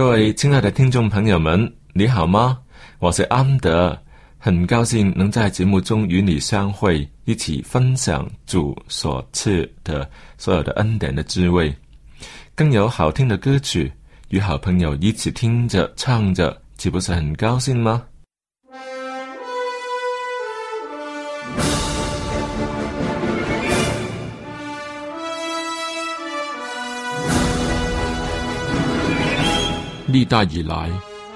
各位亲爱的听众朋友们，你好吗？我是安德，很高兴能在节目中与你相会，一起分享主所赐的所有的恩典的滋味，更有好听的歌曲与好朋友一起听着唱着，岂不是很高兴吗？历代以来，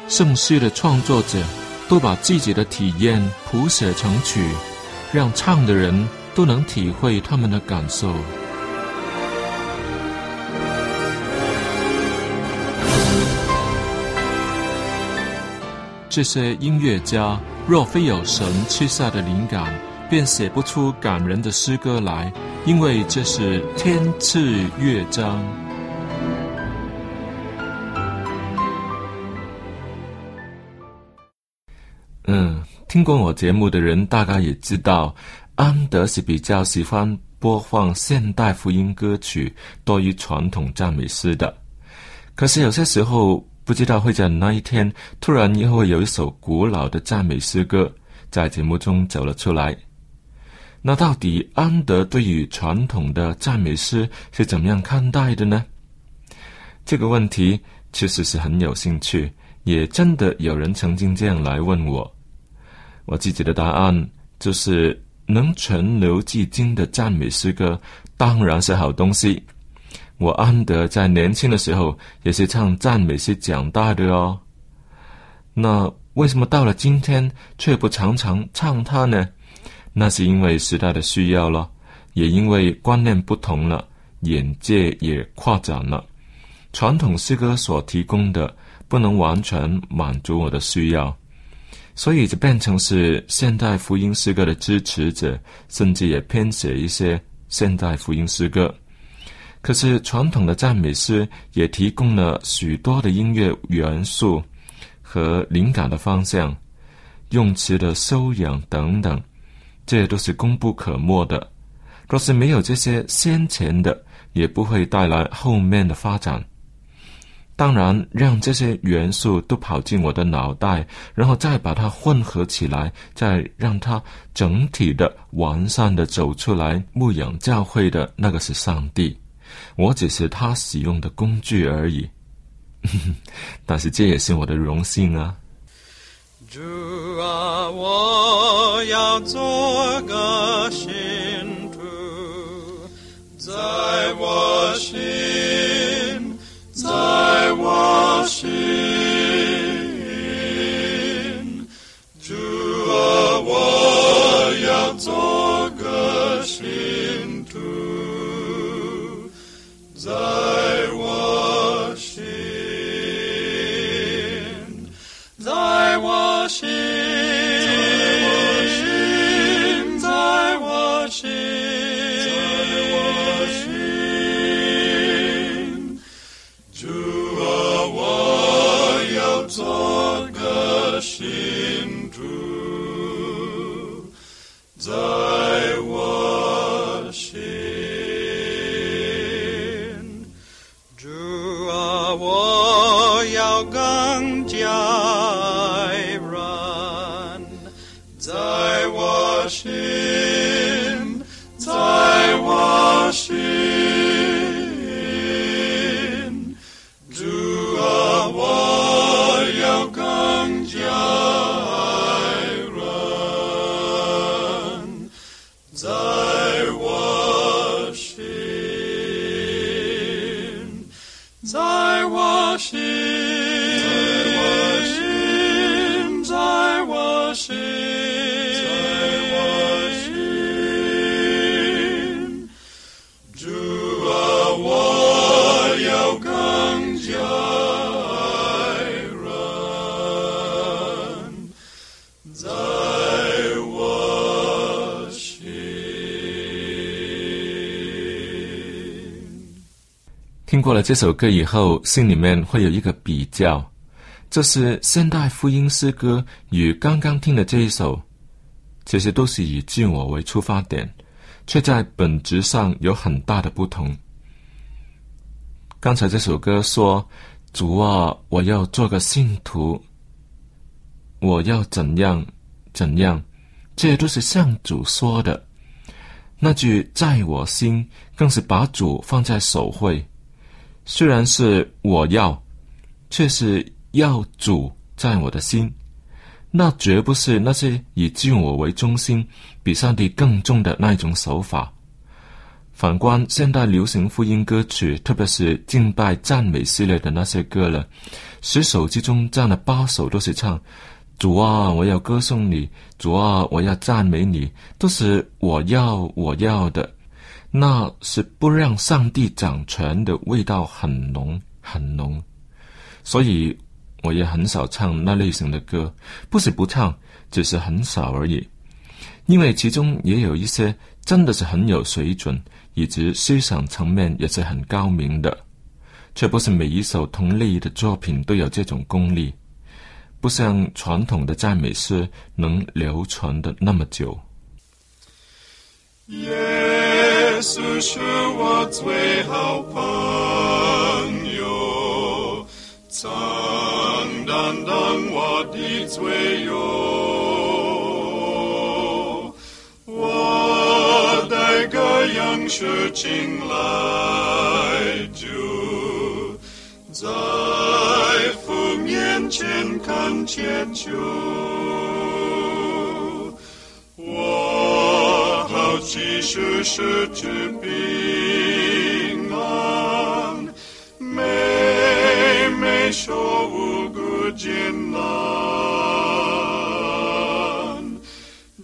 盛世的创作者都把自己的体验谱写成曲，让唱的人都能体会他们的感受。这些音乐家若非有神赐下的灵感，便写不出感人的诗歌来，因为这是天赐乐章。听过我节目的人大概也知道，安德是比较喜欢播放现代福音歌曲多于传统赞美诗的。可是有些时候，不知道会在哪一天，突然又会有一首古老的赞美诗歌在节目中走了出来。那到底安德对于传统的赞美诗是怎么样看待的呢？这个问题其实是很有兴趣，也真的有人曾经这样来问我。我自己的答案就是：能存留至今的赞美诗歌当然是好东西。我安德在年轻的时候也是唱赞美诗长大的哦。那为什么到了今天却不常常唱它呢？那是因为时代的需要了，也因为观念不同了，眼界也扩展了。传统诗歌所提供的不能完全满足我的需要。所以就变成是现代福音诗歌的支持者，甚至也编写一些现代福音诗歌。可是传统的赞美诗也提供了许多的音乐元素和灵感的方向、用词的修养等等，这都是功不可没的。若是没有这些先前的，也不会带来后面的发展。当然，让这些元素都跑进我的脑袋，然后再把它混合起来，再让它整体的完善的走出来。牧养教会的那个是上帝，我只是他使用的工具而已。但是这也是我的荣幸啊！主啊，我要做个信徒，在我心。在我听过了这首歌以后，心里面会有一个比较，这是现代福音诗歌与刚刚听的这一首，其实都是以自我为出发点，却在本质上有很大的不同。刚才这首歌说：“主啊，我要做个信徒，我要怎样怎样，这些都是向主说的。”那句“在我心”更是把主放在首位。虽然是我要，却是要主在我的心。那绝不是那些以自我为中心、比上帝更重的那一种手法。反观现代流行福音歌曲，特别是敬拜赞美系列的那些歌了，十首之中占了八首都是唱“主啊，我要歌颂你；主啊，我要赞美你”，都是我要我要的。那是不让上帝掌权的味道很浓很浓，所以我也很少唱那类型的歌，不是不唱，只是很少而已。因为其中也有一些真的是很有水准，以及思想层面也是很高明的，却不是每一首同类的作品都有这种功力，不像传统的赞美诗能流传的那么久。耶稣是我最好朋友，曾担当我的罪忧。我带个样式进来就在父面前恳切求。我好即使失去平安，每每受无辜艰难，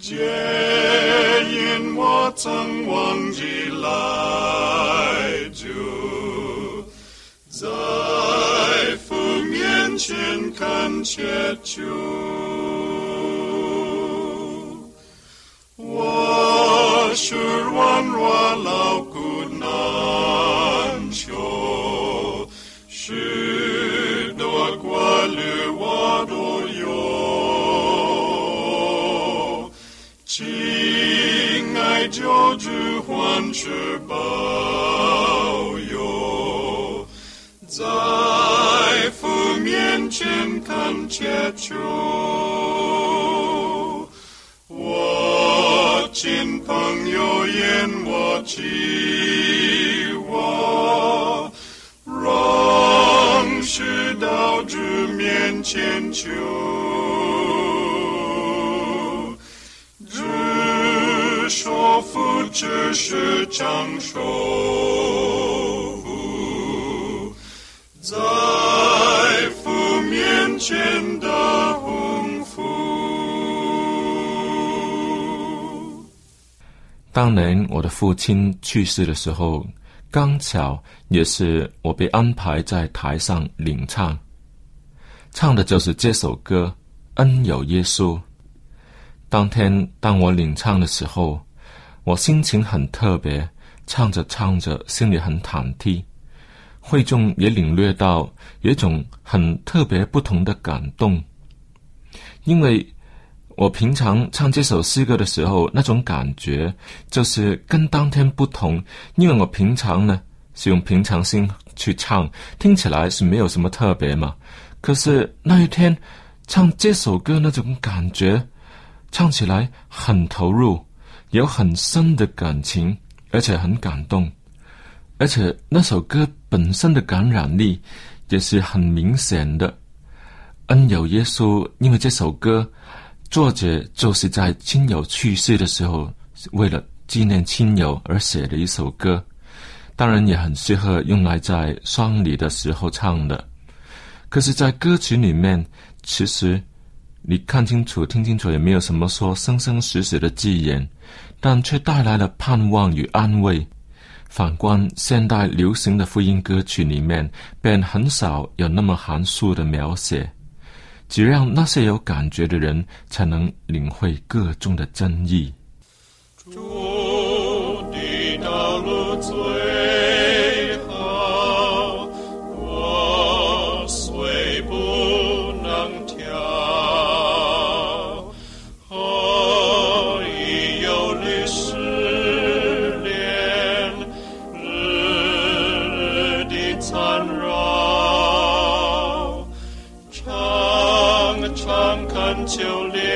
皆因我曾忘记来就在父面前恳切求。是软弱劳苦难求，许多挂虑我都有。亲爱救主还是保佑，在父面前恳切求。我亲朋友言我气我，仍是到主面前求，只说福只是长寿，在父面前当年我的父亲去世的时候，刚巧也是我被安排在台上领唱，唱的就是这首歌《恩有耶稣》。当天当我领唱的时候，我心情很特别，唱着唱着心里很忐忑。会众也领略到有一种很特别不同的感动，因为我平常唱这首诗歌的时候，那种感觉就是跟当天不同，因为我平常呢是用平常心去唱，听起来是没有什么特别嘛。可是那一天唱这首歌，那种感觉唱起来很投入，有很深的感情，而且很感动，而且那首歌本身的感染力也是很明显的。恩有耶稣，因为这首歌。作者就是在亲友去世的时候，为了纪念亲友而写的一首歌，当然也很适合用来在丧礼的时候唱的。可是，在歌曲里面，其实你看清楚、听清楚，也没有什么说生生死死的字眼，但却带来了盼望与安慰。反观现代流行的福音歌曲里面，便很少有那么含蓄的描写。只让那些有感觉的人才能领会各中的真意。求怜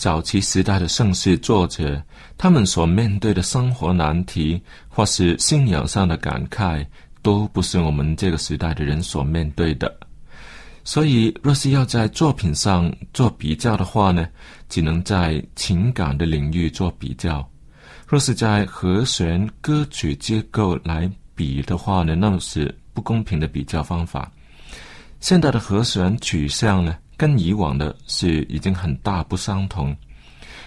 早期时代的盛世作者，他们所面对的生活难题，或是信仰上的感慨，都不是我们这个时代的人所面对的。所以，若是要在作品上做比较的话呢，只能在情感的领域做比较；若是在和弦、歌曲结构来比的话呢，那是不公平的比较方法。现代的和弦取向呢，跟以往的是已经很大不相同。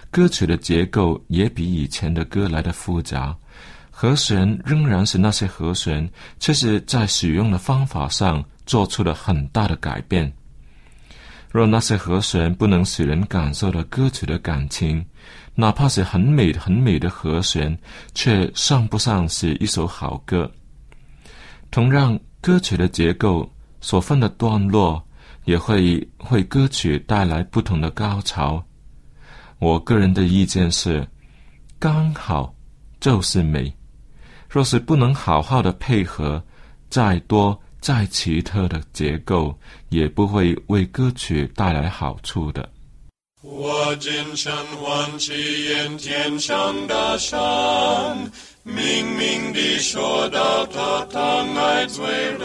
歌曲的结构也比以前的歌来的复杂，和弦仍然是那些和弦，却是在使用的方法上做出了很大的改变。若那些和弦不能使人感受到歌曲的感情，哪怕是很美很美的和弦，却算不上是一首好歌。同样，歌曲的结构所分的段落，也会为歌曲带来不同的高潮。我个人的意见是，刚好就是美。若是不能好好的配合，再多再奇特的结构，也不会为歌曲带来好处的。我今晨唤起眼天上的山，明明地说到他疼爱罪人，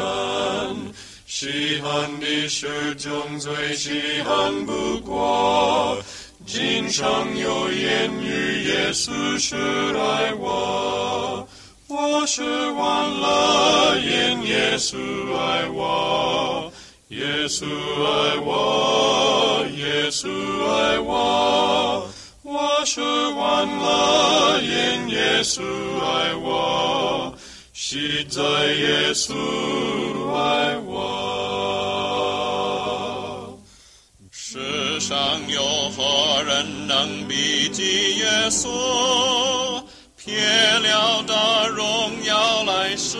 稀罕的事中最稀罕不过，经常有言语，耶稣是爱我。我是忘了因，耶稣爱我，耶稣爱我，耶稣爱我。我是忘了因，耶稣爱我，是在耶稣能比及耶稣？撇了大荣耀来释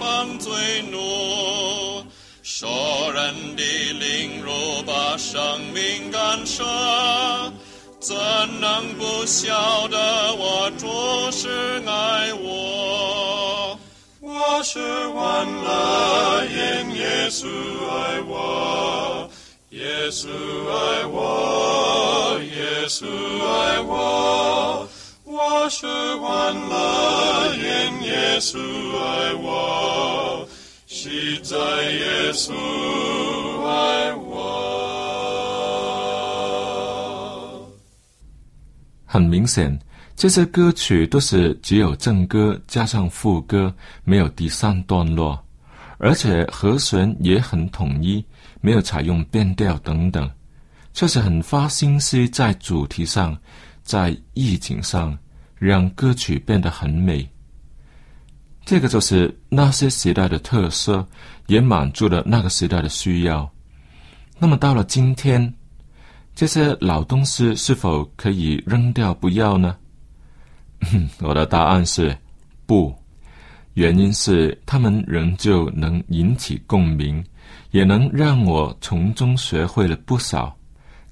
放罪怒，受人的凌辱把生命干涉，怎能不晓得我主是爱我？我是忘了因，耶稣爱我，耶稣爱我，耶稣爱我。我是忘了言，耶稣爱我，是在耶稣爱我。很明显，这些歌曲都是只有正歌加上副歌，没有第三段落，而且和弦也很统一，没有采用变调等等，确实很花心思在主题上，在意境上。让歌曲变得很美，这个就是那些时代的特色，也满足了那个时代的需要。那么到了今天，这些老东西是否可以扔掉不要呢？我的答案是不，原因是他们仍旧能引起共鸣，也能让我从中学会了不少。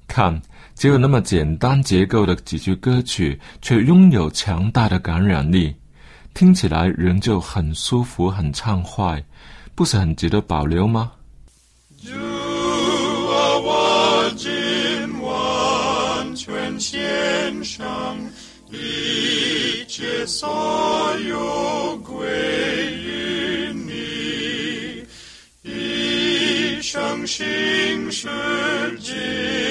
看。只有那么简单结构的几句歌曲，却拥有强大的感染力，听起来仍旧很舒服、很畅快，不是很值得保留吗？主啊，我今完全献上，一切所有归生心世界。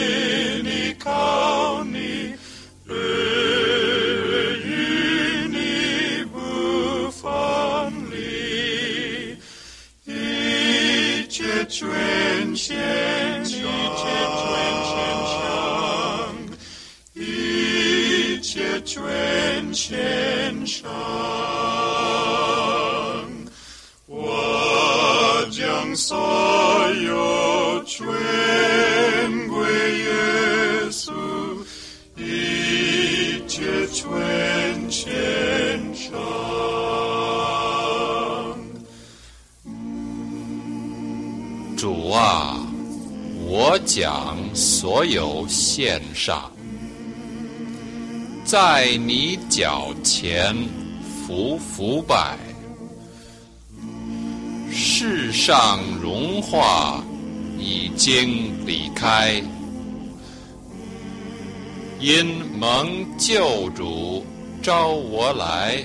主啊，我讲所有献上，在你脚前伏伏拜，世上荣华已经离开。因蒙救主召我来，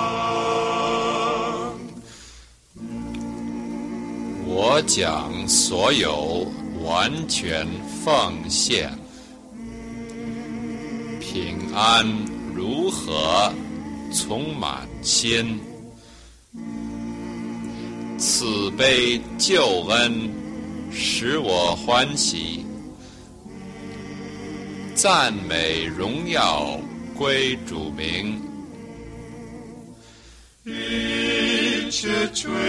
我将所有完全奉献。平安如何充满心？慈悲救恩使我欢喜。赞美荣耀归主名，一切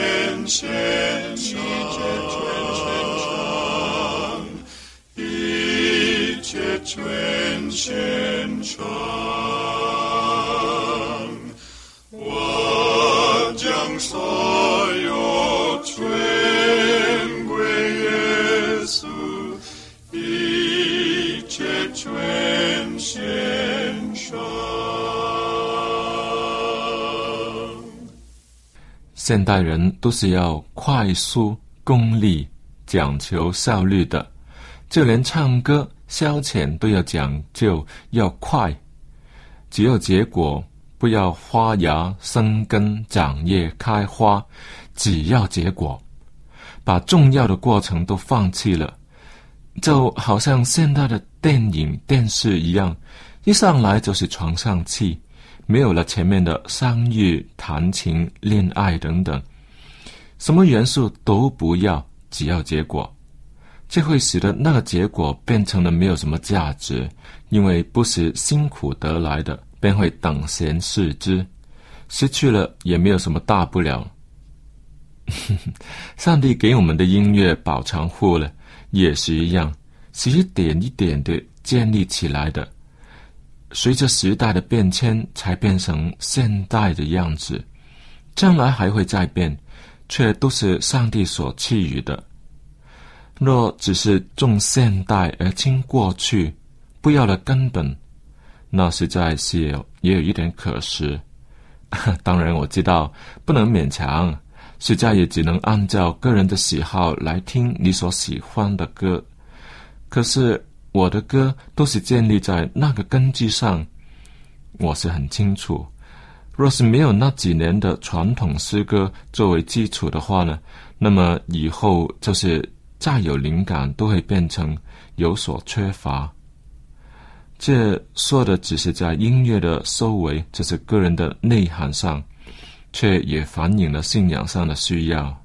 现代人都是要快速、功利、讲求效率的，就连唱歌消遣都要讲究要快，只要结果，不要花芽、生根、长叶、开花，只要结果，把重要的过程都放弃了，就好像现代的电影、电视一样，一上来就是床上戏。没有了前面的相遇、谈情、恋爱等等，什么元素都不要，只要结果，这会使得那个结果变成了没有什么价值，因为不是辛苦得来的，便会等闲视之，失去了也没有什么大不了。上帝给我们的音乐保藏库了，也是一样，是一点一点的建立起来的。随着时代的变迁，才变成现代的样子。将来还会再变，却都是上帝所赐予的。若只是重现代而轻过去，不要了根本，那实在是也有一点可惜。当然，我知道不能勉强，实在也只能按照个人的喜好来听你所喜欢的歌。可是。我的歌都是建立在那个根基上，我是很清楚。若是没有那几年的传统诗歌作为基础的话呢，那么以后就是再有灵感都会变成有所缺乏。这说的只是在音乐的收尾，就是个人的内涵上，却也反映了信仰上的需要。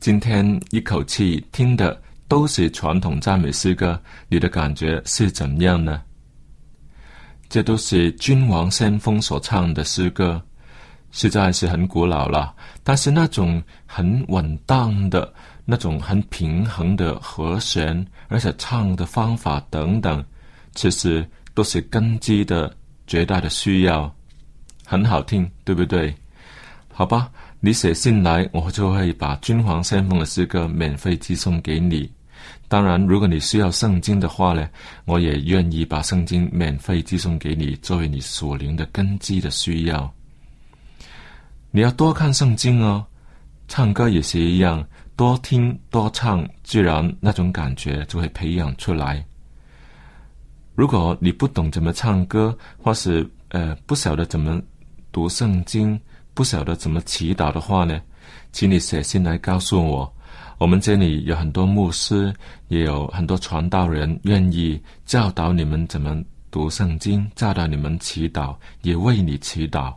今天一口气听的都是传统赞美诗歌，你的感觉是怎么样呢？这都是君王先锋所唱的诗歌，实在是很古老了。但是那种很稳当的那种很平衡的和弦，而且唱的方法等等，其实都是根基的绝大的需要，很好听，对不对？好吧，你写信来，我就会把君皇先锋的诗歌免费寄送给你。当然，如果你需要圣经的话呢，我也愿意把圣经免费寄送给你，作为你属灵的根基的需要。你要多看圣经哦，唱歌也是一样，多听多唱，自然那种感觉就会培养出来。如果你不懂怎么唱歌，或是呃不晓得怎么读圣经，不晓得怎么祈祷的话呢，请你写信来告诉我。我们这里有很多牧师，也有很多传道人愿意教导你们怎么读圣经，教导你们祈祷，也为你祈祷。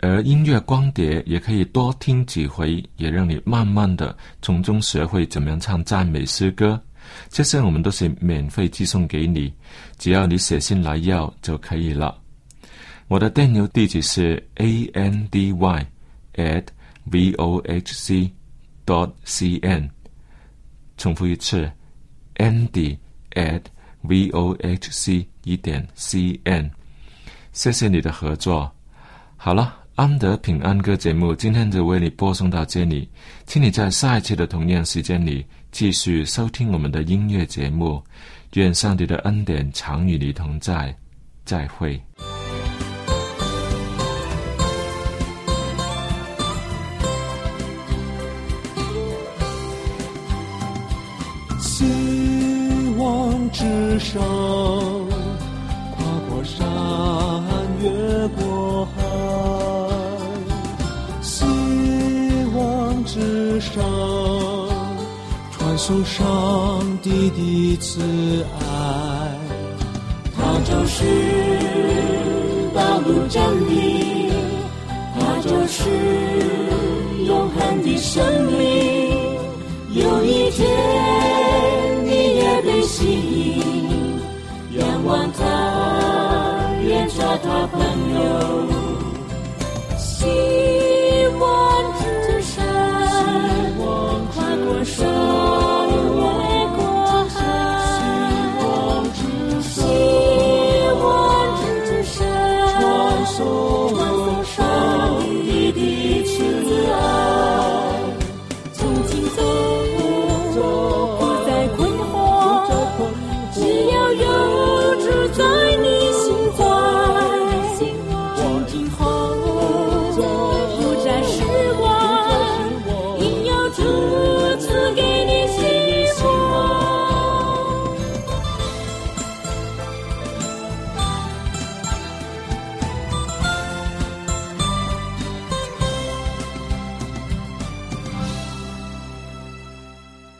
而音乐光碟也可以多听几回，也让你慢慢的从中学会怎么样唱赞美诗歌。这些我们都是免费寄送给你，只要你写信来要就可以了。我的电邮地址是 a n d y at v o h c dot c n。重复一次，andy at v o h c 一点 c n。谢谢你的合作。好了。安德平安歌节目今天就为你播送到这里，请你在下一期的同样时间里继续收听我们的音乐节目。愿上帝的恩典常与你同在，再会。之上，跨过山，越过海。希望之上，传送上帝的慈爱，它就是道路真理，它就是永恒的生命。有一天你也被吸引，望他，愿做他朋友。